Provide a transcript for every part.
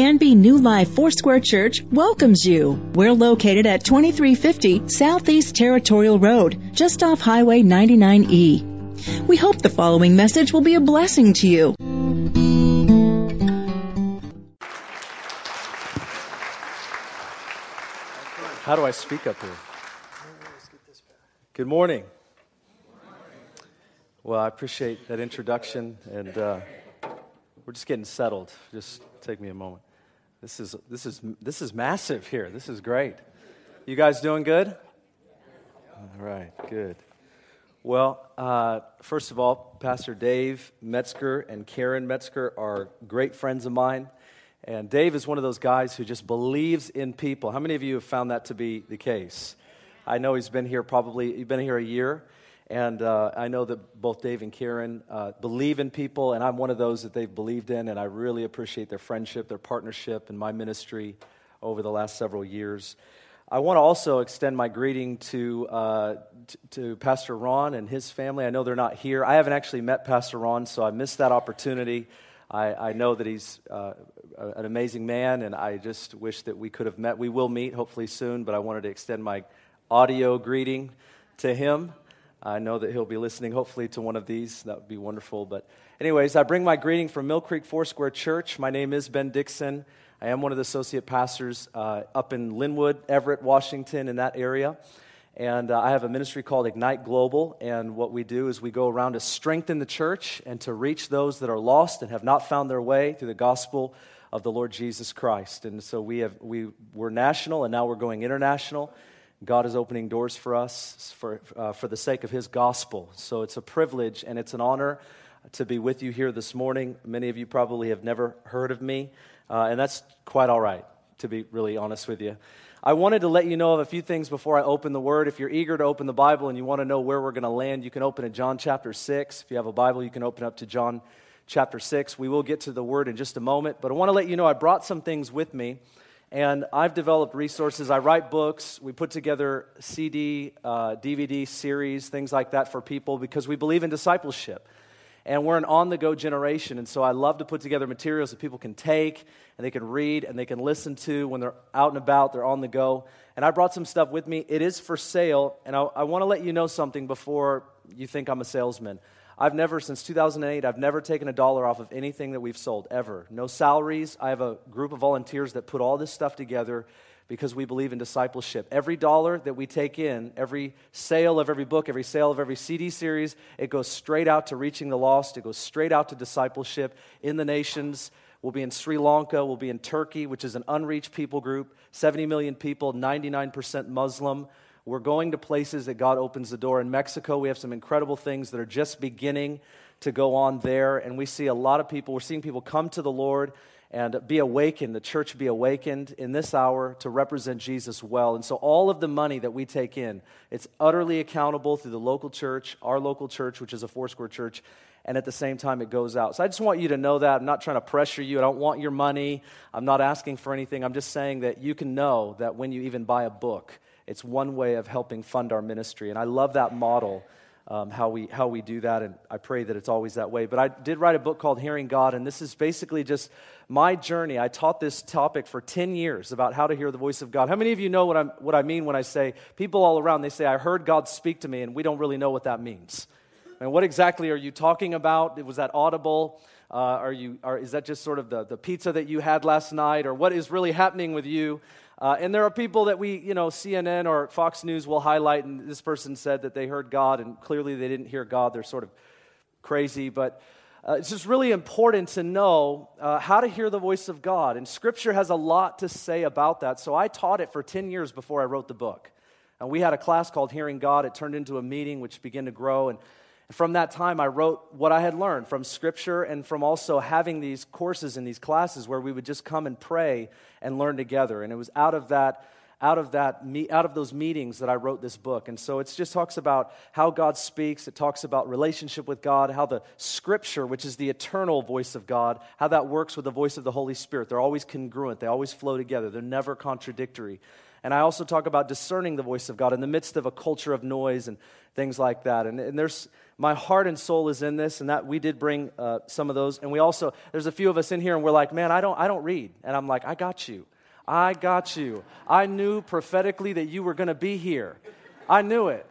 Canby New Life Foursquare Church welcomes you. We're located at 2350 Southeast Territorial Road, just off Highway 99E. We hope the following message will be a blessing to you. How do I speak up here? Good morning. Well, I appreciate that introduction, and uh, we're just getting settled. Just take me a moment. This is this is this is massive here. This is great. You guys doing good? All right, good. Well, uh, first of all, Pastor Dave Metzger and Karen Metzger are great friends of mine. And Dave is one of those guys who just believes in people. How many of you have found that to be the case? I know he's been here probably, he's been here a year. And uh, I know that both Dave and Karen uh, believe in people, and I'm one of those that they've believed in, and I really appreciate their friendship, their partnership, and my ministry over the last several years. I want to also extend my greeting to, uh, t- to Pastor Ron and his family. I know they're not here. I haven't actually met Pastor Ron, so I missed that opportunity. I, I know that he's uh, an amazing man, and I just wish that we could have met. We will meet hopefully soon, but I wanted to extend my audio greeting to him. I know that he'll be listening, hopefully, to one of these. That would be wonderful. But, anyways, I bring my greeting from Mill Creek Foursquare Church. My name is Ben Dixon. I am one of the associate pastors uh, up in Lynnwood, Everett, Washington, in that area. And uh, I have a ministry called Ignite Global. And what we do is we go around to strengthen the church and to reach those that are lost and have not found their way through the gospel of the Lord Jesus Christ. And so we have, we, we're national and now we're going international. God is opening doors for us for, uh, for the sake of His gospel. So it's a privilege and it's an honor to be with you here this morning. Many of you probably have never heard of me, uh, and that's quite all right, to be really honest with you. I wanted to let you know of a few things before I open the Word. If you're eager to open the Bible and you want to know where we're going to land, you can open in John chapter 6. If you have a Bible, you can open up to John chapter 6. We will get to the Word in just a moment, but I want to let you know I brought some things with me and I've developed resources. I write books. We put together CD, uh, DVD series, things like that for people because we believe in discipleship. And we're an on the go generation. And so I love to put together materials that people can take and they can read and they can listen to when they're out and about, they're on the go. And I brought some stuff with me. It is for sale. And I, I want to let you know something before you think I'm a salesman. I've never, since 2008, I've never taken a dollar off of anything that we've sold, ever. No salaries. I have a group of volunteers that put all this stuff together because we believe in discipleship. Every dollar that we take in, every sale of every book, every sale of every CD series, it goes straight out to reaching the lost. It goes straight out to discipleship in the nations. We'll be in Sri Lanka. We'll be in Turkey, which is an unreached people group 70 million people, 99% Muslim. We're going to places that God opens the door. In Mexico, we have some incredible things that are just beginning to go on there. And we see a lot of people, we're seeing people come to the Lord and be awakened, the church be awakened in this hour to represent Jesus well. And so all of the money that we take in, it's utterly accountable through the local church, our local church, which is a Foursquare church, and at the same time it goes out. So I just want you to know that. I'm not trying to pressure you. I don't want your money. I'm not asking for anything. I'm just saying that you can know that when you even buy a book, it's one way of helping fund our ministry. And I love that model, um, how, we, how we do that, and I pray that it's always that way. But I did write a book called Hearing God, and this is basically just my journey. I taught this topic for 10 years about how to hear the voice of God. How many of you know what, I'm, what I mean when I say, people all around, they say, I heard God speak to me, and we don't really know what that means. And what exactly are you talking about? Was that audible? Uh, are you, are, is that just sort of the, the pizza that you had last night? Or what is really happening with you? Uh, and there are people that we, you know, CNN or Fox News will highlight, and this person said that they heard God, and clearly they didn't hear God. They're sort of crazy, but uh, it's just really important to know uh, how to hear the voice of God. And Scripture has a lot to say about that. So I taught it for 10 years before I wrote the book. And we had a class called Hearing God. It turned into a meeting which began to grow. And from that time, I wrote what I had learned from Scripture and from also having these courses and these classes where we would just come and pray and learn together. And it was out of that, out of that, out of those meetings that I wrote this book. And so it just talks about how God speaks. It talks about relationship with God, how the Scripture, which is the eternal voice of God, how that works with the voice of the Holy Spirit. They're always congruent. They always flow together. They're never contradictory. And I also talk about discerning the voice of God in the midst of a culture of noise and things like that. And, and there's my heart and soul is in this, and that we did bring uh, some of those. And we also there's a few of us in here, and we're like, man, I don't I don't read, and I'm like, I got you, I got you. I knew prophetically that you were going to be here. I knew it.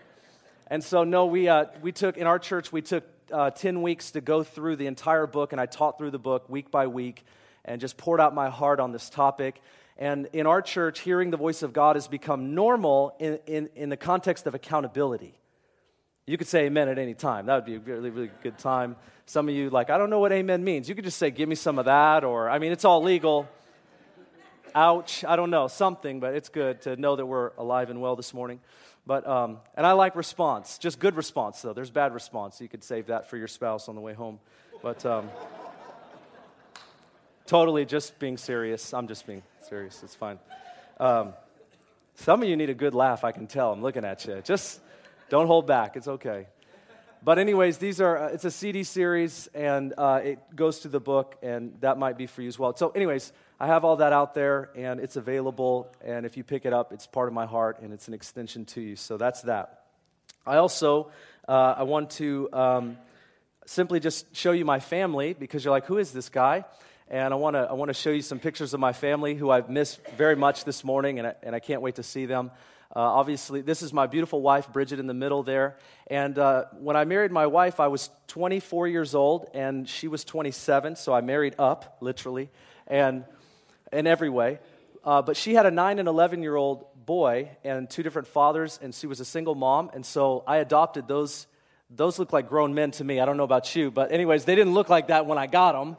And so no, we uh, we took in our church we took uh, 10 weeks to go through the entire book, and I taught through the book week by week and just poured out my heart on this topic. And in our church, hearing the voice of God has become normal in, in, in the context of accountability. You could say amen at any time. That would be a really, really good time. Some of you, like, I don't know what amen means. You could just say, give me some of that, or, I mean, it's all legal. Ouch. I don't know, something, but it's good to know that we're alive and well this morning. But, um, and I like response, just good response, though. There's bad response. You could save that for your spouse on the way home. But, um, totally just being serious. I'm just being serious. It's fine. Um, some of you need a good laugh, I can tell. I'm looking at you. Just don't hold back. It's okay. But, anyways, these are, uh, it's a CD series and uh, it goes to the book, and that might be for you as well. So, anyways, I have all that out there and it's available. And if you pick it up, it's part of my heart and it's an extension to you. So, that's that. I also, uh, I want to um, simply just show you my family because you're like, who is this guy? And I want to I wanna show you some pictures of my family who I've missed very much this morning, and I, and I can't wait to see them. Uh, obviously, this is my beautiful wife, Bridget, in the middle there. And uh, when I married my wife, I was 24 years old, and she was 27, so I married up, literally, and in every way. Uh, but she had a 9 and 11 year old boy and two different fathers, and she was a single mom. And so I adopted those. Those look like grown men to me. I don't know about you, but, anyways, they didn't look like that when I got them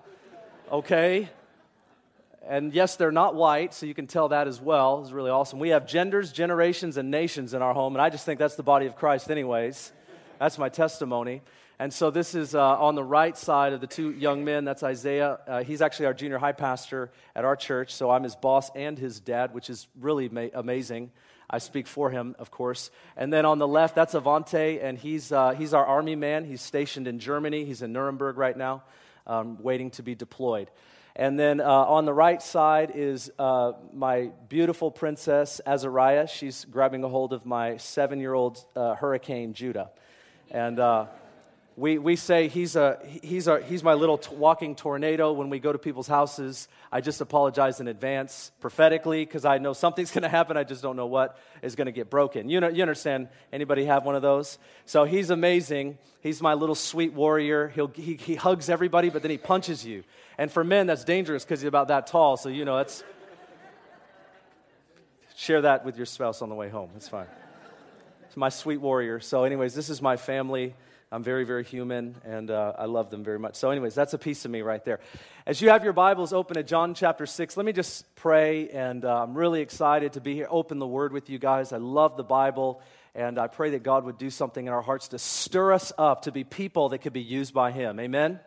okay? And yes, they're not white, so you can tell that as well. It's really awesome. We have genders, generations, and nations in our home, and I just think that's the body of Christ, anyways. That's my testimony. And so this is uh, on the right side of the two young men. That's Isaiah. Uh, he's actually our junior high pastor at our church, so I'm his boss and his dad, which is really ma- amazing. I speak for him, of course. And then on the left, that's Avante, and he's, uh, he's our army man. He's stationed in Germany. He's in Nuremberg right now um, waiting to be deployed. And then uh, on the right side is uh, my beautiful princess Azariah. She's grabbing a hold of my seven year old uh, hurricane Judah. And uh, we, we say he's, a, he's, a, he's my little t- walking tornado when we go to people's houses. I just apologize in advance prophetically because I know something's going to happen. I just don't know what is going to get broken. You, know, you understand? Anybody have one of those? So he's amazing. He's my little sweet warrior. He'll, he, he hugs everybody, but then he punches you. And for men, that's dangerous because he's about that tall. So, you know, that's. Share that with your spouse on the way home. It's fine. It's my sweet warrior. So, anyways, this is my family. I'm very, very human, and uh, I love them very much. So, anyways, that's a piece of me right there. As you have your Bibles open at John chapter 6, let me just pray, and uh, I'm really excited to be here, open the Word with you guys. I love the Bible, and I pray that God would do something in our hearts to stir us up to be people that could be used by Him. Amen?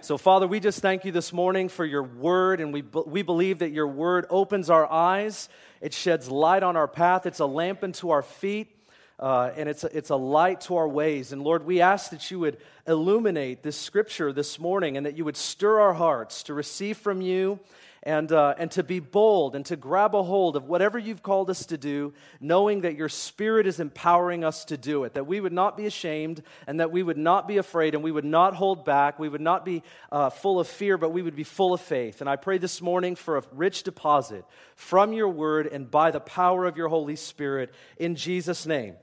So, Father, we just thank you this morning for your word, and we, we believe that your word opens our eyes. It sheds light on our path. It's a lamp unto our feet uh, and it's a, it's a light to our ways. And Lord, we ask that you would illuminate this scripture this morning and that you would stir our hearts to receive from you and, uh, and to be bold and to grab a hold of whatever you've called us to do, knowing that your Spirit is empowering us to do it, that we would not be ashamed and that we would not be afraid and we would not hold back. We would not be uh, full of fear, but we would be full of faith. And I pray this morning for a rich deposit from your word and by the power of your Holy Spirit in Jesus' name.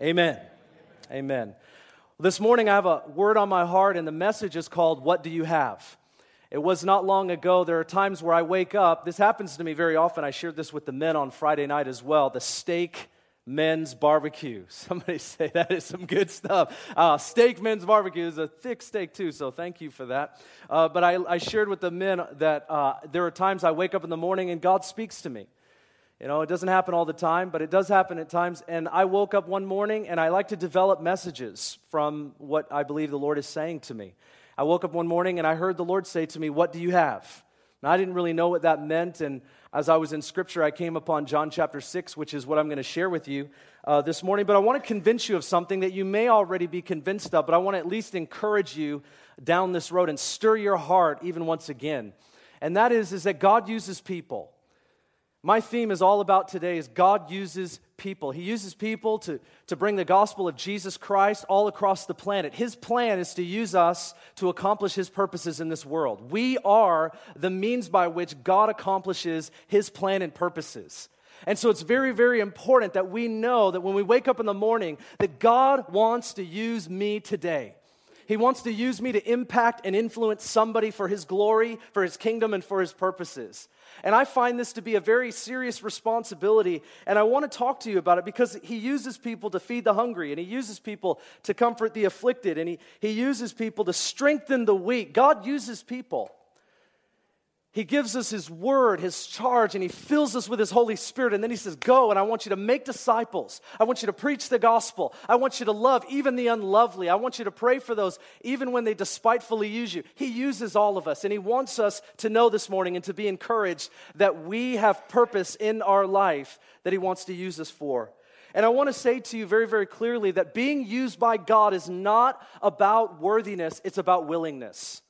Amen. Amen. This morning I have a word on my heart, and the message is called What Do You Have? It was not long ago. There are times where I wake up. This happens to me very often. I shared this with the men on Friday night as well. The steak men's barbecue. Somebody say that is some good stuff. Uh, steak men's barbecue is a thick steak too, so thank you for that. Uh, but I, I, shared with the men that uh, there are times I wake up in the morning and God speaks to me. You know, it doesn't happen all the time, but it does happen at times. And I woke up one morning and I like to develop messages from what I believe the Lord is saying to me. I woke up one morning and I heard the Lord say to me, What do you have? Now, I didn't really know what that meant. And as I was in scripture, I came upon John chapter 6, which is what I'm going to share with you uh, this morning. But I want to convince you of something that you may already be convinced of, but I want to at least encourage you down this road and stir your heart even once again. And that is, is that God uses people. My theme is all about today is God uses people. He uses people to, to bring the gospel of Jesus Christ all across the planet. His plan is to use us to accomplish his purposes in this world. We are the means by which God accomplishes his plan and purposes. And so it's very, very important that we know that when we wake up in the morning, that God wants to use me today. He wants to use me to impact and influence somebody for His glory, for His kingdom, and for His purposes. And I find this to be a very serious responsibility. And I want to talk to you about it because he uses people to feed the hungry, and he uses people to comfort the afflicted, and he, he uses people to strengthen the weak. God uses people. He gives us His word, His charge, and He fills us with His Holy Spirit. And then He says, Go, and I want you to make disciples. I want you to preach the gospel. I want you to love even the unlovely. I want you to pray for those even when they despitefully use you. He uses all of us, and He wants us to know this morning and to be encouraged that we have purpose in our life that He wants to use us for. And I want to say to you very, very clearly that being used by God is not about worthiness, it's about willingness.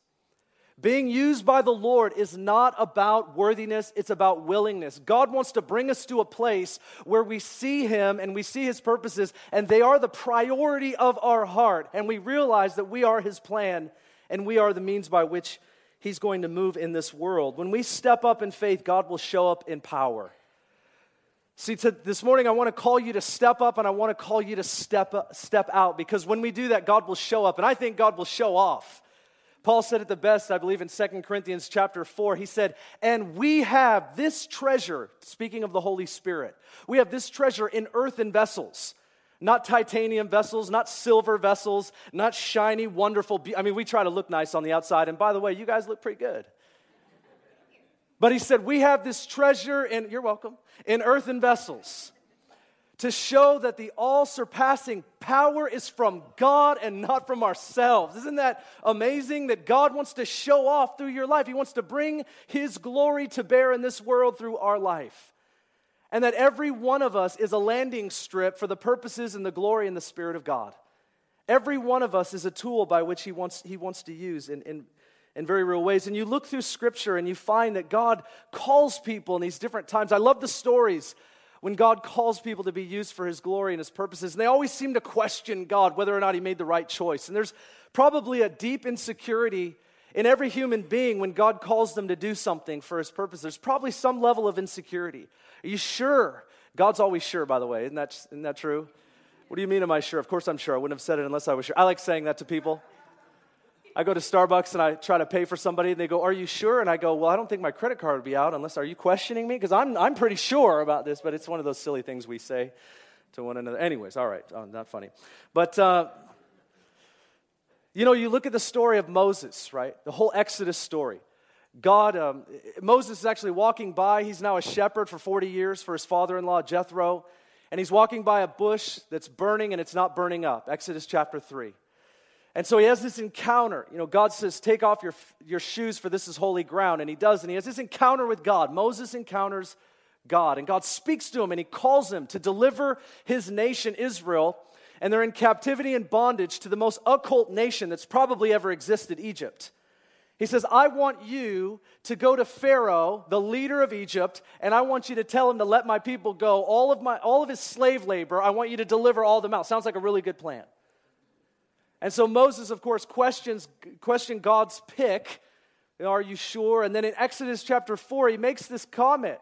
Being used by the Lord is not about worthiness, it's about willingness. God wants to bring us to a place where we see Him and we see His purposes, and they are the priority of our heart. And we realize that we are His plan and we are the means by which He's going to move in this world. When we step up in faith, God will show up in power. See, to, this morning I want to call you to step up and I want to call you to step, up, step out because when we do that, God will show up. And I think God will show off. Paul said it the best, I believe, in 2 Corinthians chapter 4. He said, And we have this treasure, speaking of the Holy Spirit, we have this treasure in earthen vessels. Not titanium vessels, not silver vessels, not shiny, wonderful. Be- I mean, we try to look nice on the outside. And by the way, you guys look pretty good. But he said, We have this treasure, and you're welcome, in earthen vessels to show that the all surpassing power is from God and not from ourselves. Isn't that amazing that God wants to show off through your life? He wants to bring His glory to bear in this world through our life. And that every one of us is a landing strip for the purposes and the glory and the Spirit of God. Every one of us is a tool by which He wants, he wants to use in, in, in very real ways. And you look through Scripture and you find that God calls people in these different times. I love the stories when God calls people to be used for his glory and his purposes. And they always seem to question God whether or not he made the right choice. And there's probably a deep insecurity in every human being when God calls them to do something for his purpose. There's probably some level of insecurity. Are you sure? God's always sure, by the way. Isn't that, isn't that true? What do you mean, am I sure? Of course I'm sure. I wouldn't have said it unless I was sure. I like saying that to people. I go to Starbucks and I try to pay for somebody, and they go, Are you sure? And I go, Well, I don't think my credit card would be out unless, are you questioning me? Because I'm, I'm pretty sure about this, but it's one of those silly things we say to one another. Anyways, all right, oh, not funny. But, uh, you know, you look at the story of Moses, right? The whole Exodus story. God, um, Moses is actually walking by. He's now a shepherd for 40 years for his father in law, Jethro. And he's walking by a bush that's burning and it's not burning up. Exodus chapter 3. And so he has this encounter. You know, God says, Take off your, your shoes, for this is holy ground. And he does. And he has this encounter with God. Moses encounters God. And God speaks to him and he calls him to deliver his nation, Israel. And they're in captivity and bondage to the most occult nation that's probably ever existed, Egypt. He says, I want you to go to Pharaoh, the leader of Egypt, and I want you to tell him to let my people go. All of, my, all of his slave labor, I want you to deliver all of them out. Sounds like a really good plan. And so Moses, of course, questions question God's pick. Are you sure? And then in Exodus chapter 4, he makes this comment.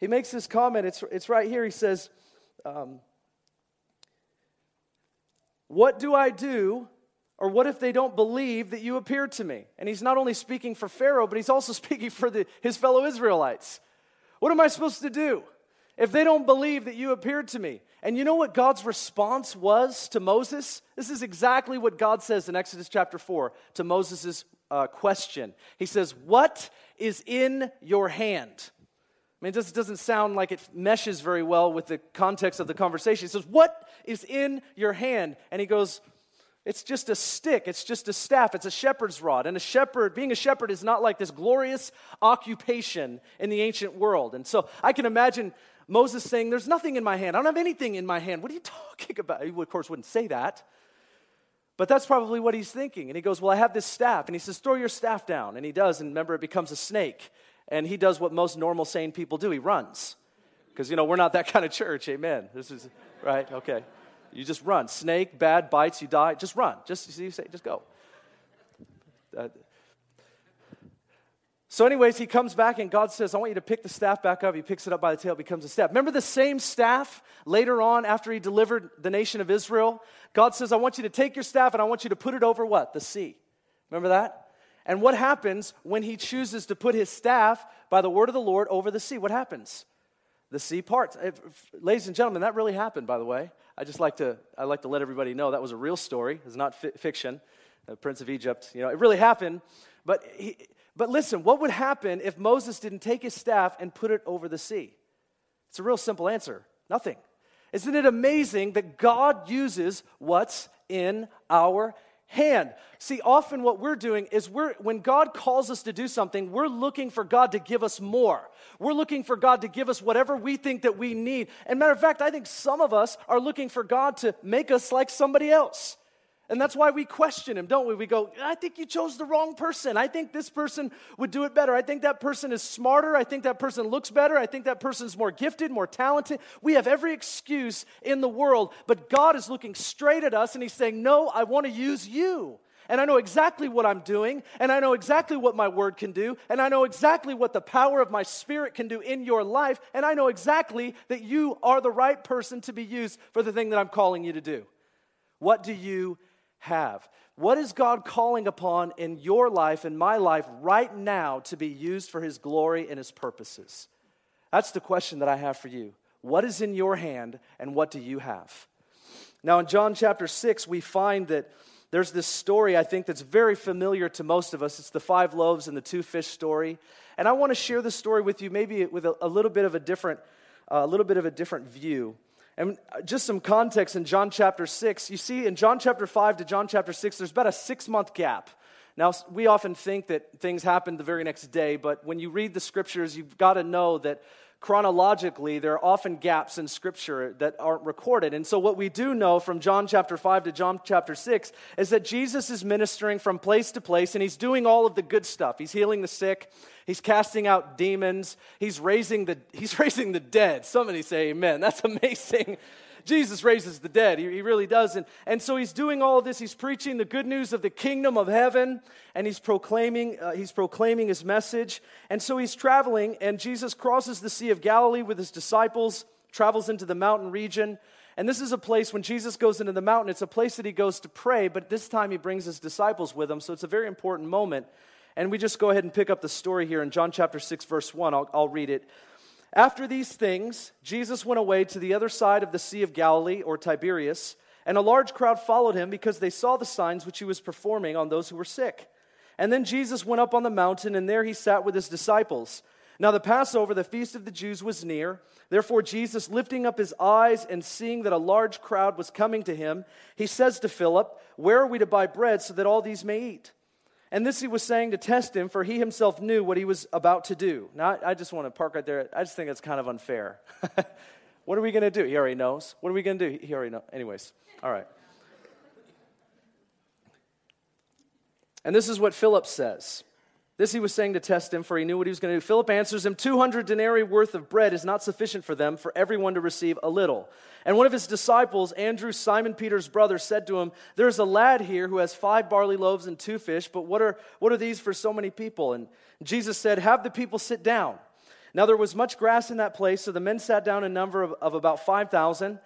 He makes this comment. It's, it's right here. He says, um, What do I do? Or what if they don't believe that you appeared to me? And he's not only speaking for Pharaoh, but he's also speaking for the, his fellow Israelites. What am I supposed to do? If they don't believe that you appeared to me. And you know what God's response was to Moses? This is exactly what God says in Exodus chapter 4 to Moses' uh, question. He says, What is in your hand? I mean, it doesn't sound like it meshes very well with the context of the conversation. He says, What is in your hand? And he goes, it's just a stick, it's just a staff, it's a shepherd's rod. And a shepherd, being a shepherd, is not like this glorious occupation in the ancient world. And so I can imagine Moses saying, There's nothing in my hand. I don't have anything in my hand. What are you talking about? He, of course, wouldn't say that. But that's probably what he's thinking. And he goes, Well, I have this staff. And he says, Throw your staff down. And he does. And remember, it becomes a snake. and he does what most normal, sane people do he runs. Because, you know, we're not that kind of church. Amen. This is, right? Okay. You just run. Snake, bad, bites, you die. Just run. Just, you say, just go. Uh, so, anyways, he comes back and God says, I want you to pick the staff back up. He picks it up by the tail, becomes a staff. Remember the same staff later on after he delivered the nation of Israel? God says, I want you to take your staff and I want you to put it over what? The sea. Remember that? And what happens when he chooses to put his staff by the word of the Lord over the sea? What happens? The sea parts. If, ladies and gentlemen, that really happened, by the way. I just like to, I like to let everybody know that was a real story. It's not fi- fiction. The Prince of Egypt, you know, it really happened. But he, but listen, what would happen if Moses didn't take his staff and put it over the sea? It's a real simple answer nothing. Isn't it amazing that God uses what's in our hand. See, often what we're doing is we're when God calls us to do something, we're looking for God to give us more. We're looking for God to give us whatever we think that we need. And matter of fact, I think some of us are looking for God to make us like somebody else. And that's why we question him, don't we? We go, I think you chose the wrong person. I think this person would do it better. I think that person is smarter. I think that person looks better. I think that person is more gifted, more talented. We have every excuse in the world, but God is looking straight at us and he's saying, No, I want to use you. And I know exactly what I'm doing, and I know exactly what my word can do, and I know exactly what the power of my spirit can do in your life, and I know exactly that you are the right person to be used for the thing that I'm calling you to do. What do you have? What is God calling upon in your life, in my life, right now to be used for His glory and His purposes? That's the question that I have for you. What is in your hand, and what do you have? Now, in John chapter 6, we find that there's this story I think that's very familiar to most of us. It's the five loaves and the two fish story. And I want to share this story with you, maybe with a, a little bit of a different, uh, a little bit of a different view. And uh, just some context in John chapter 6, you see in John chapter 5 to John chapter 6, there's about a six month gap. Now, we often think that things happen the very next day, but when you read the scriptures, you've got to know that chronologically, there are often gaps in Scripture that aren't recorded. And so, what we do know from John chapter 5 to John chapter 6 is that Jesus is ministering from place to place and he's doing all of the good stuff. He's healing the sick, he's casting out demons, he's raising the, he's raising the dead. Somebody say amen. That's amazing. Jesus raises the dead. He, he really does. And, and so he's doing all of this. He's preaching the good news of the kingdom of heaven, and he's proclaiming, uh, he's proclaiming his message. And so he's traveling, and Jesus crosses the Sea of Galilee with his disciples, travels into the mountain region. And this is a place, when Jesus goes into the mountain, it's a place that he goes to pray, but this time he brings his disciples with him. So it's a very important moment. And we just go ahead and pick up the story here in John chapter 6, verse 1. I'll, I'll read it. After these things, Jesus went away to the other side of the Sea of Galilee, or Tiberias, and a large crowd followed him because they saw the signs which he was performing on those who were sick. And then Jesus went up on the mountain, and there he sat with his disciples. Now, the Passover, the feast of the Jews, was near. Therefore, Jesus, lifting up his eyes and seeing that a large crowd was coming to him, he says to Philip, Where are we to buy bread so that all these may eat? And this he was saying to test him, for he himself knew what he was about to do. Now, I just want to park right there. I just think it's kind of unfair. what are we going to do? He already knows. What are we going to do? He already knows. Anyways, all right. And this is what Philip says. This he was saying to test him, for he knew what he was going to do. Philip answers him 200 denarii worth of bread is not sufficient for them, for everyone to receive a little. And one of his disciples, Andrew, Simon Peter's brother, said to him, There's a lad here who has five barley loaves and two fish, but what are, what are these for so many people? And Jesus said, Have the people sit down. Now there was much grass in that place, so the men sat down in number of, of about 5,000.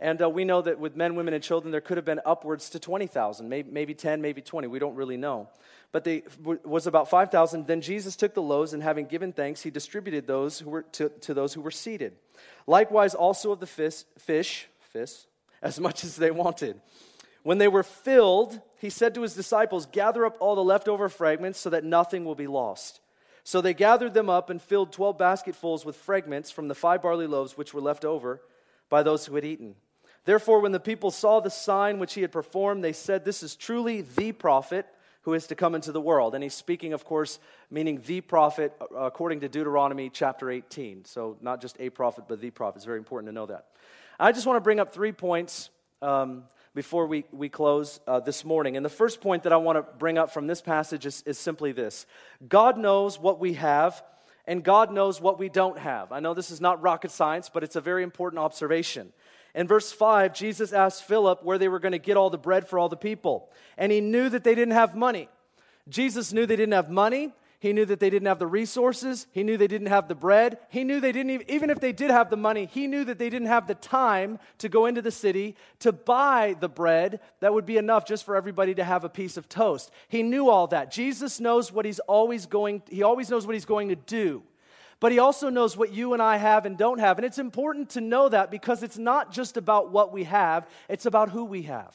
And uh, we know that with men, women, and children, there could have been upwards to 20,000, maybe, maybe 10, maybe 20. We don't really know. But they was about 5,000. Then Jesus took the loaves, and having given thanks, he distributed those who were to, to those who were seated. Likewise, also of the fish, fish, fish, as much as they wanted. When they were filled, he said to his disciples, Gather up all the leftover fragments so that nothing will be lost. So they gathered them up and filled 12 basketfuls with fragments from the five barley loaves which were left over by those who had eaten. Therefore, when the people saw the sign which he had performed, they said, This is truly the prophet who is to come into the world. And he's speaking, of course, meaning the prophet uh, according to Deuteronomy chapter 18. So, not just a prophet, but the prophet. It's very important to know that. I just want to bring up three points um, before we, we close uh, this morning. And the first point that I want to bring up from this passage is, is simply this God knows what we have and God knows what we don't have. I know this is not rocket science, but it's a very important observation. In verse 5, Jesus asked Philip where they were going to get all the bread for all the people. And he knew that they didn't have money. Jesus knew they didn't have money. He knew that they didn't have the resources. He knew they didn't have the bread. He knew they didn't even, even if they did have the money, he knew that they didn't have the time to go into the city to buy the bread that would be enough just for everybody to have a piece of toast. He knew all that. Jesus knows what he's always going, he always knows what he's going to do. But he also knows what you and I have and don't have. And it's important to know that because it's not just about what we have, it's about who we have.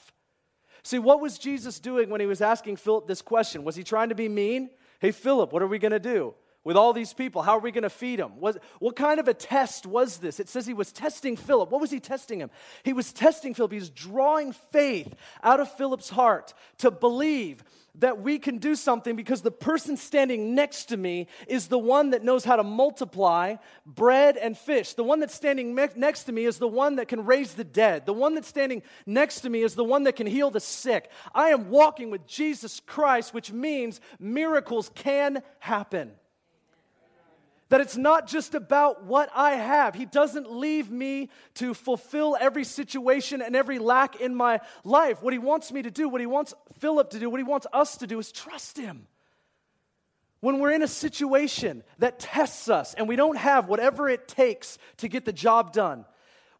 See, what was Jesus doing when he was asking Philip this question? Was he trying to be mean? Hey, Philip, what are we going to do? With all these people, how are we going to feed them? What, what kind of a test was this? It says he was testing Philip. What was he testing him? He was testing Philip. He was drawing faith out of Philip's heart to believe that we can do something because the person standing next to me is the one that knows how to multiply bread and fish. The one that's standing me- next to me is the one that can raise the dead. The one that's standing next to me is the one that can heal the sick. I am walking with Jesus Christ, which means miracles can happen. That it's not just about what I have. He doesn't leave me to fulfill every situation and every lack in my life. What He wants me to do, what He wants Philip to do, what He wants us to do is trust Him. When we're in a situation that tests us and we don't have whatever it takes to get the job done,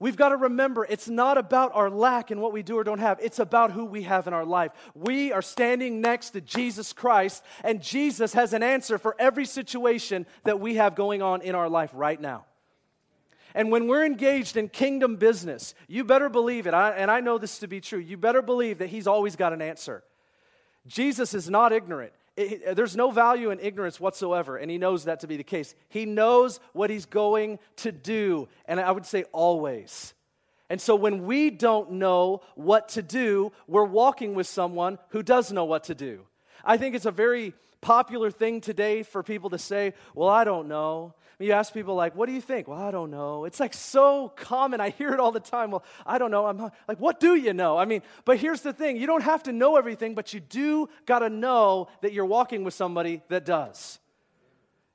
We've got to remember it's not about our lack in what we do or don't have. It's about who we have in our life. We are standing next to Jesus Christ, and Jesus has an answer for every situation that we have going on in our life right now. And when we're engaged in kingdom business, you better believe it, I, and I know this to be true, you better believe that He's always got an answer. Jesus is not ignorant it, there's no value in ignorance whatsoever, and he knows that to be the case. He knows what he's going to do, and I would say always. And so when we don't know what to do, we're walking with someone who does know what to do. I think it's a very popular thing today for people to say, Well, I don't know. You ask people, like, what do you think? Well, I don't know. It's like so common. I hear it all the time. Well, I don't know. I'm not, like, what do you know? I mean, but here's the thing you don't have to know everything, but you do got to know that you're walking with somebody that does.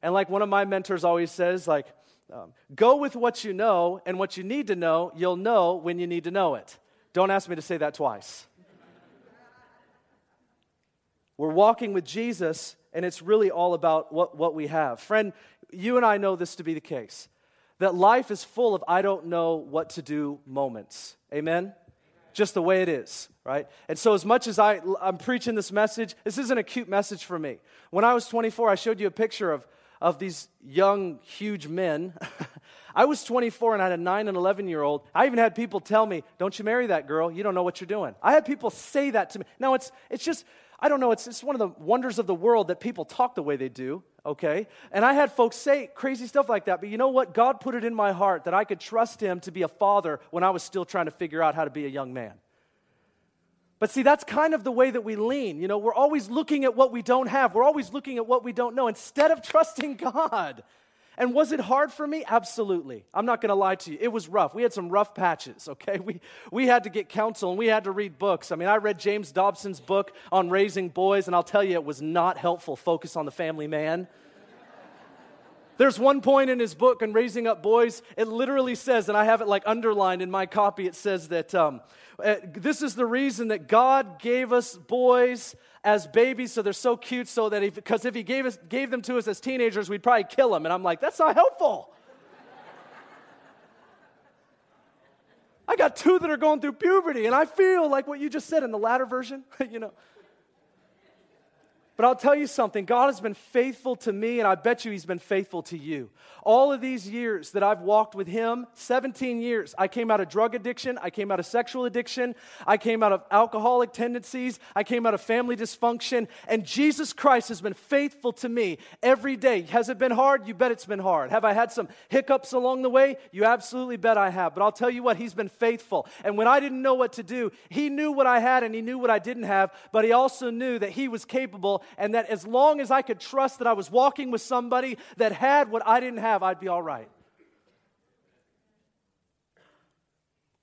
And like one of my mentors always says, like, um, go with what you know, and what you need to know, you'll know when you need to know it. Don't ask me to say that twice. We're walking with Jesus, and it's really all about what, what we have. Friend, you and I know this to be the case that life is full of I don't know what to do moments. Amen? Just the way it is, right? And so, as much as I, I'm preaching this message, this isn't a cute message for me. When I was 24, I showed you a picture of, of these young, huge men. I was 24 and I had a 9 and 11 year old. I even had people tell me, Don't you marry that girl. You don't know what you're doing. I had people say that to me. Now, it's, it's just, I don't know, it's, it's one of the wonders of the world that people talk the way they do, okay? And I had folks say crazy stuff like that, but you know what? God put it in my heart that I could trust Him to be a father when I was still trying to figure out how to be a young man. But see, that's kind of the way that we lean. You know, we're always looking at what we don't have, we're always looking at what we don't know instead of trusting God. And was it hard for me? Absolutely. I'm not going to lie to you. It was rough. We had some rough patches, okay? We, we had to get counsel and we had to read books. I mean, I read James Dobson's book on raising boys, and I'll tell you, it was not helpful. Focus on the family man. There's one point in his book on raising up boys, it literally says, and I have it like underlined in my copy, it says that um, uh, this is the reason that God gave us boys as babies, so they're so cute, so that if, because if He gave, us, gave them to us as teenagers, we'd probably kill them. And I'm like, that's not helpful. I got two that are going through puberty, and I feel like what you just said in the latter version, you know. But I'll tell you something God has been faithful to me, and I bet you He's been faithful to you. All of these years that I've walked with Him, 17 years, I came out of drug addiction, I came out of sexual addiction, I came out of alcoholic tendencies, I came out of family dysfunction, and Jesus Christ has been faithful to me every day. Has it been hard? You bet it's been hard. Have I had some hiccups along the way? You absolutely bet I have. But I'll tell you what, He's been faithful. And when I didn't know what to do, He knew what I had and He knew what I didn't have, but He also knew that He was capable and that as long as I could trust that I was walking with somebody that had what I didn't have, I'd be all right.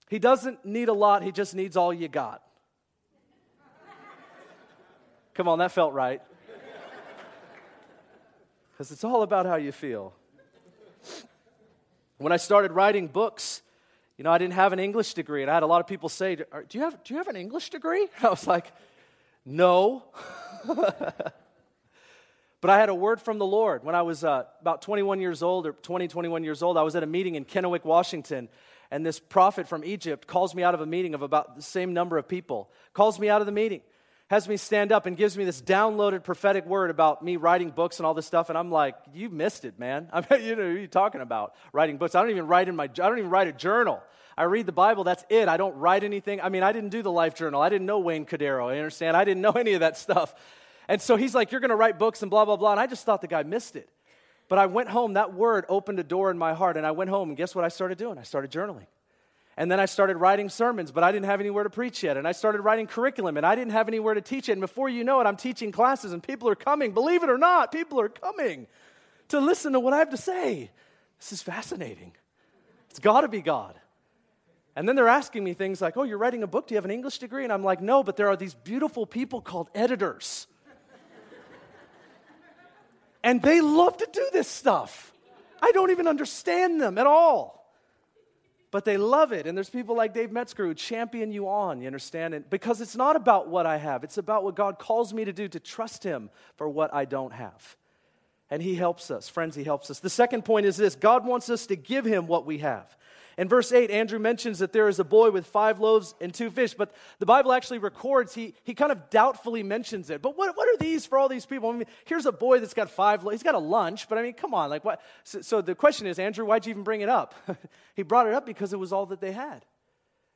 He doesn't need a lot, he just needs all you got. Come on, that felt right. Because it's all about how you feel. When I started writing books, you know, I didn't have an English degree, and I had a lot of people say, Do you have, do you have an English degree? I was like, No. but I had a word from the Lord. When I was uh, about 21 years old, or 20, 21 years old, I was at a meeting in Kennewick, Washington, and this prophet from Egypt calls me out of a meeting of about the same number of people, calls me out of the meeting, has me stand up and gives me this downloaded prophetic word about me writing books and all this stuff. And I'm like, you missed it, man. I mean, you know, who are you talking about? Writing books. I don't even write in my, I don't even write a journal. I read the Bible, that's it. I don't write anything. I mean, I didn't do the life journal. I didn't know Wayne Cordeiro. You understand? I didn't know any of that stuff. And so he's like, You're going to write books and blah, blah, blah. And I just thought the guy missed it. But I went home, that word opened a door in my heart. And I went home, and guess what I started doing? I started journaling. And then I started writing sermons, but I didn't have anywhere to preach yet. And I started writing curriculum, and I didn't have anywhere to teach it. And before you know it, I'm teaching classes, and people are coming. Believe it or not, people are coming to listen to what I have to say. This is fascinating. It's got to be God. And then they're asking me things like, Oh, you're writing a book? Do you have an English degree? And I'm like, No, but there are these beautiful people called editors. and they love to do this stuff. I don't even understand them at all but they love it. And there's people like Dave Metzger who champion you on, you understand? And because it's not about what I have, it's about what God calls me to do, to trust Him for what I don't have. And He helps us. Friends, He helps us. The second point is this God wants us to give Him what we have. In verse 8, Andrew mentions that there is a boy with five loaves and two fish, but the Bible actually records, he, he kind of doubtfully mentions it. But what, what are these for all these people? I mean, here's a boy that's got five. He's got a lunch, but I mean, come on. Like what? So, so the question is, Andrew, why'd you even bring it up? he brought it up because it was all that they had.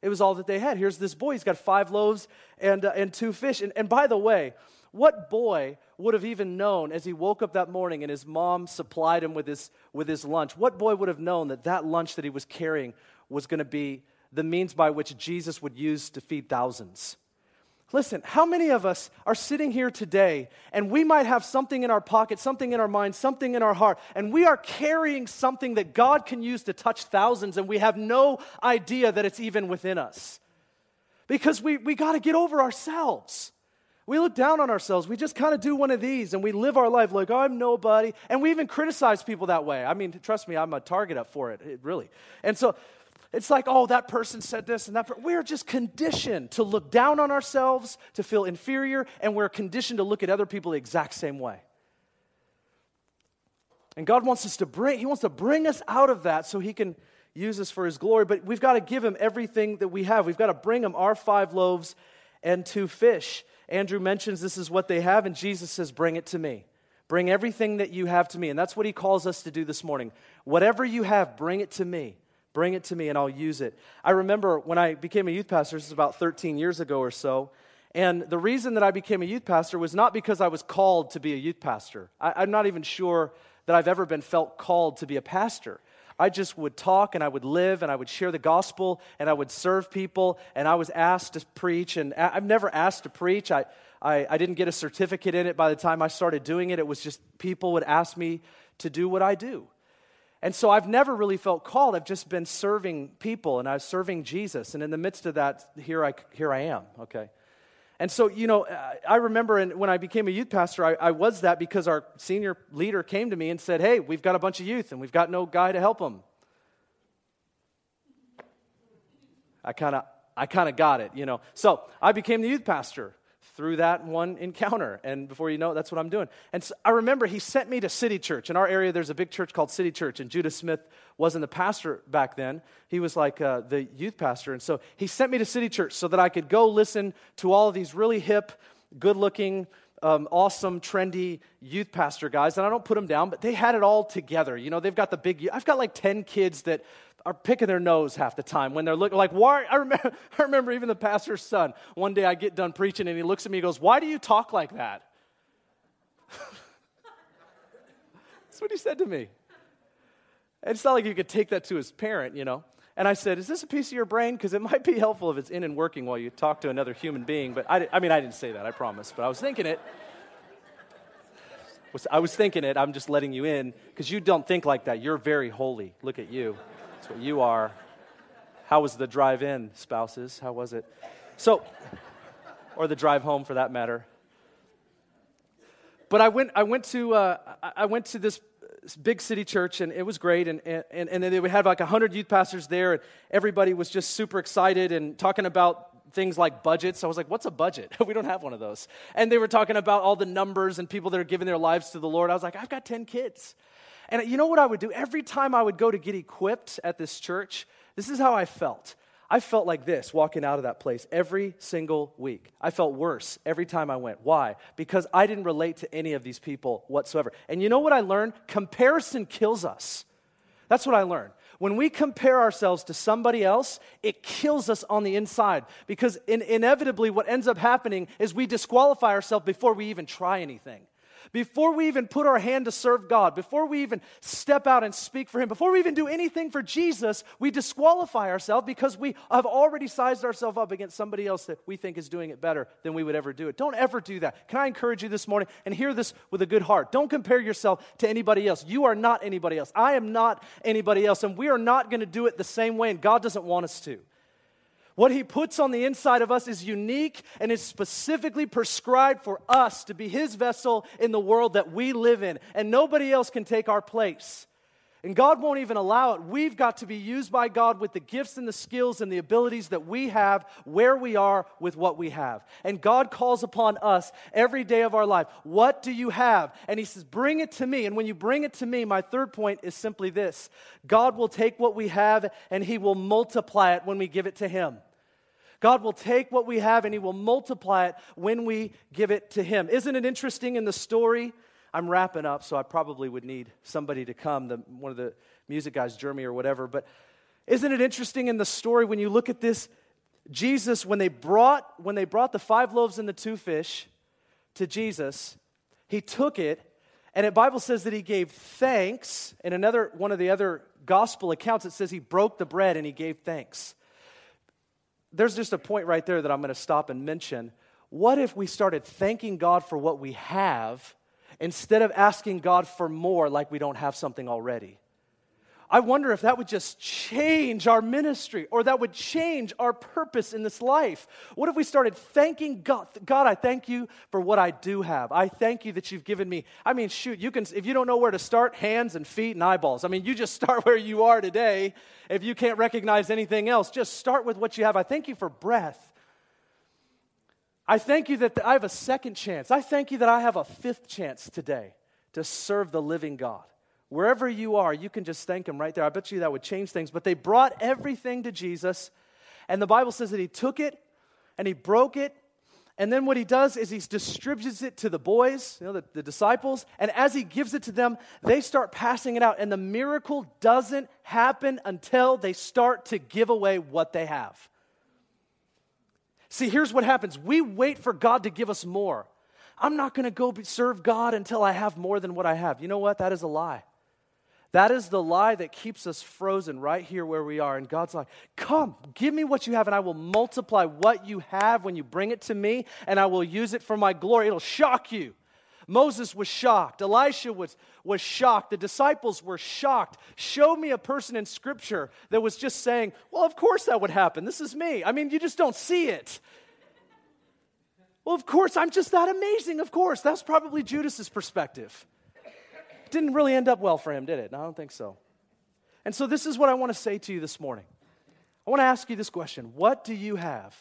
It was all that they had. Here's this boy. He's got five loaves and, uh, and two fish. And, and by the way, what boy would have even known as he woke up that morning and his mom supplied him with his, with his lunch? What boy would have known that that lunch that he was carrying was going to be the means by which Jesus would use to feed thousands? Listen, how many of us are sitting here today and we might have something in our pocket, something in our mind, something in our heart, and we are carrying something that God can use to touch thousands and we have no idea that it's even within us? Because we, we got to get over ourselves. We look down on ourselves. We just kind of do one of these and we live our life like, oh, I'm nobody. And we even criticize people that way. I mean, trust me, I'm a target up for it, it really. And so it's like, oh, that person said this and that. Per-. We're just conditioned to look down on ourselves, to feel inferior, and we're conditioned to look at other people the exact same way. And God wants us to bring, He wants to bring us out of that so He can use us for His glory. But we've got to give Him everything that we have. We've got to bring Him our five loaves and two fish. Andrew mentions this is what they have, and Jesus says, Bring it to me. Bring everything that you have to me. And that's what he calls us to do this morning. Whatever you have, bring it to me. Bring it to me, and I'll use it. I remember when I became a youth pastor, this is about 13 years ago or so. And the reason that I became a youth pastor was not because I was called to be a youth pastor. I, am not even sure that I've ever been felt called to be a pastor. I just would talk and I would live and I would share the gospel and I would serve people and I was asked to preach. And I've never asked to preach. I, I, I didn't get a certificate in it by the time I started doing it. It was just people would ask me to do what I do. And so I've never really felt called. I've just been serving people and I was serving Jesus. And in the midst of that, here I, here I am, okay? And so, you know, uh, I remember when I became a youth pastor, I, I, was that because our senior leader came to me and said, Hey, we've got a bunch of youth and we've got no guy to help them. I kind of I kind of got it, you know. So I became the youth pastor through that one encounter. And before you know it, that's what I'm doing. And so I remember he sent me to City Church. In our area, there's a big church called City Church, and Judah Smith wasn't the pastor back then. He was like uh, the youth pastor. And so he sent me to City Church so that I could go listen to all of these really hip, good looking, um, awesome, trendy youth pastor guys, and I don't put them down, but they had it all together. You know, they've got the big, I've got like 10 kids that are picking their nose half the time when they're looking like, why? I remember, I remember even the pastor's son. One day I get done preaching and he looks at me and goes, Why do you talk like that? That's what he said to me. It's not like you could take that to his parent, you know. And I said, Is this a piece of your brain? Because it might be helpful if it's in and working while you talk to another human being. But I, I mean, I didn't say that, I promise. But I was thinking it. I was thinking it. I'm just letting you in because you don't think like that. You're very holy. Look at you. That's what you are. How was the drive in, spouses? How was it? So, or the drive home for that matter. But I went, I went to, uh, I went to this, big city church, and it was great. And, and, and then we had like 100 youth pastors there, and everybody was just super excited and talking about things like budgets. I was like, what's a budget? we don't have one of those. And they were talking about all the numbers and people that are giving their lives to the Lord. I was like, I've got 10 kids. And you know what I would do? Every time I would go to get equipped at this church, this is how I felt. I felt like this walking out of that place every single week. I felt worse every time I went. Why? Because I didn't relate to any of these people whatsoever. And you know what I learned? Comparison kills us. That's what I learned. When we compare ourselves to somebody else, it kills us on the inside because in, inevitably what ends up happening is we disqualify ourselves before we even try anything. Before we even put our hand to serve God, before we even step out and speak for Him, before we even do anything for Jesus, we disqualify ourselves because we have already sized ourselves up against somebody else that we think is doing it better than we would ever do it. Don't ever do that. Can I encourage you this morning and hear this with a good heart? Don't compare yourself to anybody else. You are not anybody else. I am not anybody else, and we are not going to do it the same way, and God doesn't want us to. What he puts on the inside of us is unique and is specifically prescribed for us to be his vessel in the world that we live in. And nobody else can take our place. And God won't even allow it. We've got to be used by God with the gifts and the skills and the abilities that we have, where we are with what we have. And God calls upon us every day of our life. What do you have? And He says, Bring it to me. And when you bring it to me, my third point is simply this God will take what we have and He will multiply it when we give it to Him. God will take what we have and He will multiply it when we give it to Him. Isn't it interesting in the story? I'm wrapping up, so I probably would need somebody to come, the, one of the music guys, Jeremy or whatever. But isn't it interesting in the story when you look at this? Jesus, when they brought, when they brought the five loaves and the two fish to Jesus, he took it, and the Bible says that he gave thanks. In another one of the other gospel accounts, it says he broke the bread and he gave thanks there's just a point right there that I'm going to stop and mention. What if we started thanking God for what we have instead of asking God for more like we don't have something already? I wonder if that would just change our ministry or that would change our purpose in this life. What if we started thanking God? God, I thank you for what I do have. I thank you that you've given me. I mean, shoot, you can, if you don't know where to start, hands and feet and eyeballs. I mean, you just start where you are today. If you can't recognize anything else, just start with what you have. I thank you for breath. I thank you that I have a second chance. I thank you that I have a fifth chance today to serve the living God. Wherever you are, you can just thank Him right there. I bet you that would change things. But they brought everything to Jesus, and the Bible says that He took it and He broke it. And then what he does is he distributes it to the boys, you know, the, the disciples. And as he gives it to them, they start passing it out. And the miracle doesn't happen until they start to give away what they have. See, here's what happens we wait for God to give us more. I'm not going to go serve God until I have more than what I have. You know what? That is a lie. That is the lie that keeps us frozen right here where we are. And God's like, Come, give me what you have, and I will multiply what you have when you bring it to me, and I will use it for my glory. It'll shock you. Moses was shocked. Elisha was, was shocked. The disciples were shocked. Show me a person in Scripture that was just saying, Well, of course that would happen. This is me. I mean, you just don't see it. Well, of course, I'm just that amazing. Of course. That's probably Judas's perspective didn't really end up well for him, did it? No, I don't think so. And so, this is what I want to say to you this morning. I want to ask you this question What do you have?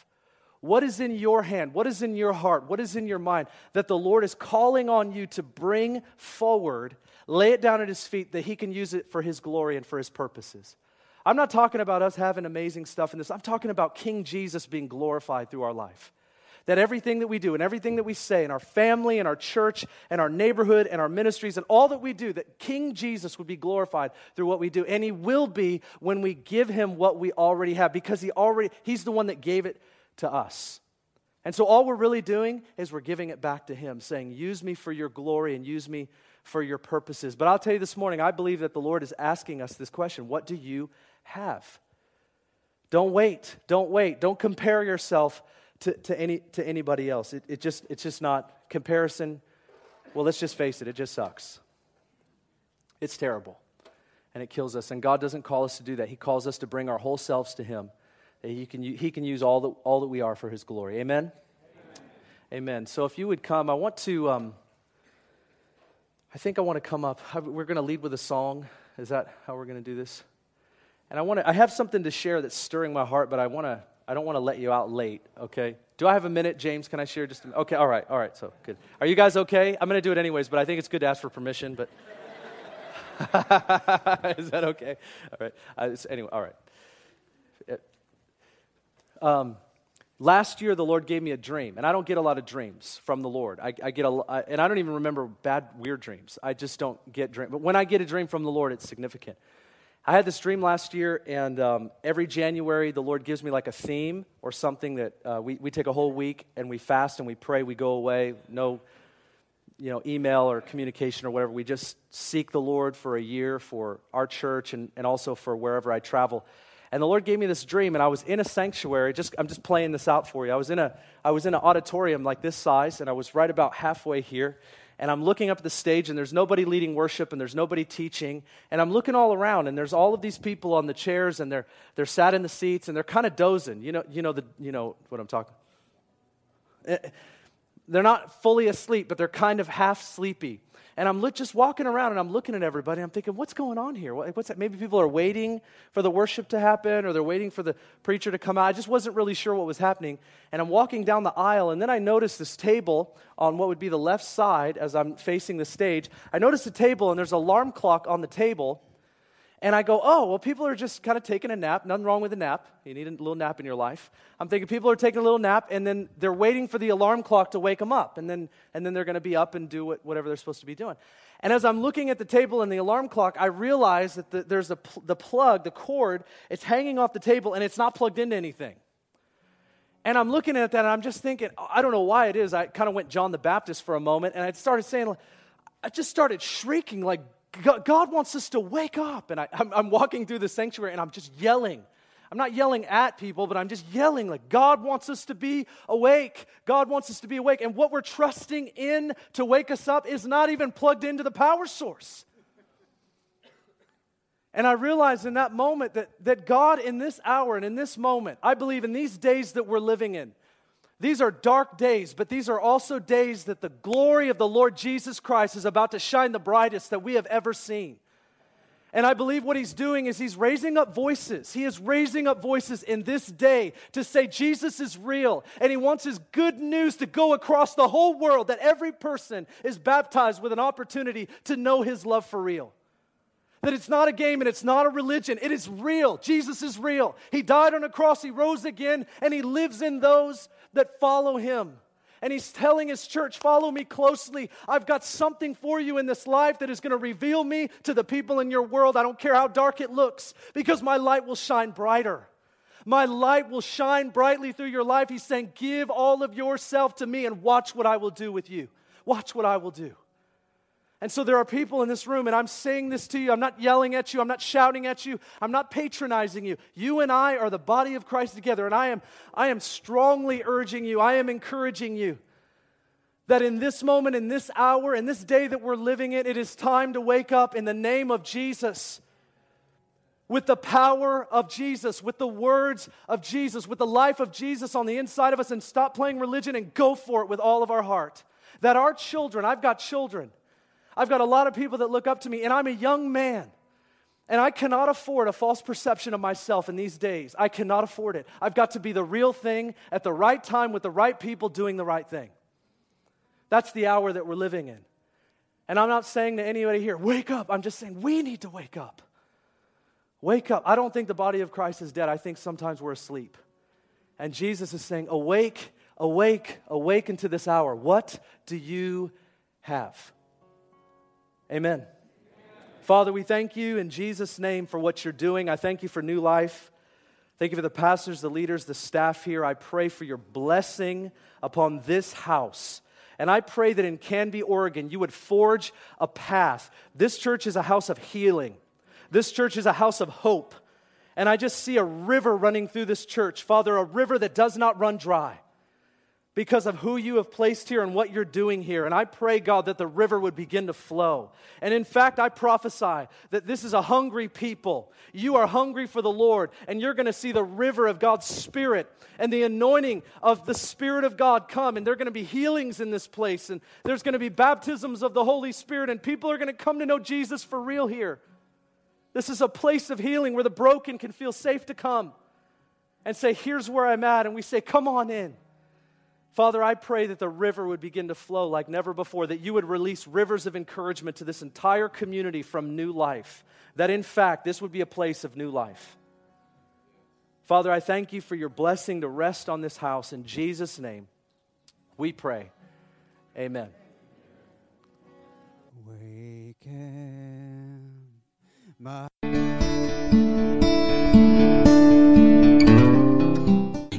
What is in your hand? What is in your heart? What is in your mind that the Lord is calling on you to bring forward, lay it down at His feet, that He can use it for His glory and for His purposes? I'm not talking about us having amazing stuff in this. I'm talking about King Jesus being glorified through our life that everything that we do and everything that we say in our family and our church and our neighborhood and our ministries and all that we do, that King Jesus would be glorified through what we do. And he will be when we give him what we already have because he already, he's the one that gave it to us. And so all we're really doing is we're giving it back to him, saying, Use me for your glory and use me for your purposes. But I'll tell you this morning, I believe that the Lord is asking us this question What do you have? Don't wait. Don't wait. Don't compare yourself to, to, any, to anybody else. It, it just, it's just not comparison. Well, let's just face it, it just sucks. It's terrible. And it kills us. And God doesn't call us to do that. He calls us to bring our whole selves to Him. He can, he can use all that, all that we are for His glory. Amen? Amen. Amen. So if you would come, I want to. Um, I think I want to come up. We're going to lead with a song. Is that how we're going to do this? And I want to, I have something to share that's stirring my heart, but I want to, I don't want to let you out late, okay? Do I have a minute, James? Can I share just a minute? Okay, all right, all right, so good. Are you guys okay? I'm going to do it anyways, but I think it's good to ask for permission, but. Is that okay? All right. Uh, anyway, all right. Um, Last year, the Lord gave me a dream, and I don't get a lot of dreams from the Lord. I, I get a, I, and I don't even remember bad, weird dreams. I just don't get dreams. But when I get a dream from the Lord, it's significant. I had this dream last year, and um, every January, the Lord gives me like a theme or something that uh, we, we take a whole week and we fast and we pray, we go away, no you know, email or communication or whatever. We just seek the Lord for a year for our church and, and also for wherever I travel. And the Lord gave me this dream, and I was in a sanctuary. Just, I'm just playing this out for you. I was, in a, I was in an auditorium like this size, and I was right about halfway here. And I'm looking up at the stage, and there's nobody leading worship, and there's nobody teaching. And I'm looking all around, and there's all of these people on the chairs, and they're, they're sat in the seats, and they're kind of dozing. You know, you, know the, you know what I'm talking eh, They're not fully asleep, but they're kind of half sleepy. And I'm just walking around and I'm looking at everybody. I'm thinking, what's going on here? What's that? Maybe people are waiting for the worship to happen or they're waiting for the preacher to come out. I just wasn't really sure what was happening. And I'm walking down the aisle and then I notice this table on what would be the left side as I'm facing the stage. I notice a table and there's an alarm clock on the table. And I go, oh, well, people are just kind of taking a nap. Nothing wrong with a nap. You need a little nap in your life. I'm thinking people are taking a little nap, and then they're waiting for the alarm clock to wake them up. And then, and then they're going to be up and do what, whatever they're supposed to be doing. And as I'm looking at the table and the alarm clock, I realize that the, there's a, the plug, the cord, it's hanging off the table, and it's not plugged into anything. And I'm looking at that, and I'm just thinking, oh, I don't know why it is. I kind of went John the Baptist for a moment, and I started saying, I just started shrieking like, God wants us to wake up. And I, am walking through the sanctuary and I'm just yelling. I'm not yelling at people, but I'm just yelling like God wants us to be awake. God wants us to be awake. And what we're trusting in to wake us up is not even plugged into the power source. And I realized in that moment that, that God, in this hour and in this moment, I believe in these days that we're living in, these are dark days, but these are also days that the glory of the Lord Jesus Christ is about to shine the brightest that we have ever seen. And I believe what he's doing is he's raising up voices. He is raising up voices in this day to say Jesus is real. And he wants his good news to go across the whole world that every person is baptized with an opportunity to know his love for real. That it's not a game and it's not a religion. It is real. Jesus is real. He died on a cross, he rose again, and he lives in those that follow him. And he's telling his church, Follow me closely. I've got something for you in this life that is going to reveal me to the people in your world. I don't care how dark it looks, because my light will shine brighter. My light will shine brightly through your life. He's saying, Give all of yourself to me and watch what I will do with you. Watch what I will do. And so there are people in this room, and I'm saying this to you. I'm not yelling at you. I'm not shouting at you. I'm not patronizing you. You and I are the body of Christ together, and I am, I am strongly urging you, I am encouraging you that in this moment, in this hour, in this day that we're living in, it is time to wake up in the name of Jesus. With the power of Jesus, with the words of Jesus, with the life of Jesus on the inside of us, and stop playing religion and go for it with all of our heart. That our children, I've got children, I've got a lot of people that look up to me, and I'm a young man. And I cannot afford a false perception of myself in these days. I cannot afford it. I've got to be the real thing at the right time with the right people doing the right thing. That's the hour that we're living in. And I'm not saying to anybody here, wake up. I'm just saying we need to wake up. Wake up. I don't think the body of Christ is dead. I think sometimes we're asleep. And Jesus is saying, awake, awake, awake into this hour. What do you have? Amen. Amen. Father, we thank you in Jesus' name for what you're doing. I thank you for new life. Thank you for the pastors, the leaders, the staff here. I pray for your blessing upon this house. And I pray that in Canby, Oregon, you would forge a path. This church is a house of healing, this church is a house of hope. And I just see a river running through this church. Father, a river that does not run dry. Because of who you have placed here and what you're doing here. And I pray, God, that the river would begin to flow. And in fact, I prophesy that this is a hungry people. You are hungry for the Lord, and you're going to see the river of God's Spirit and the anointing of the Spirit of God come. And there are going to be healings in this place, and there's going to be baptisms of the Holy Spirit, and people are going to come to know Jesus for real here. This is a place of healing where the broken can feel safe to come and say, Here's where I'm at. And we say, Come on in. Father, I pray that the river would begin to flow like never before, that you would release rivers of encouragement to this entire community from new life, that in fact, this would be a place of new life. Father, I thank you for your blessing to rest on this house. In Jesus' name, we pray. Amen. Waken my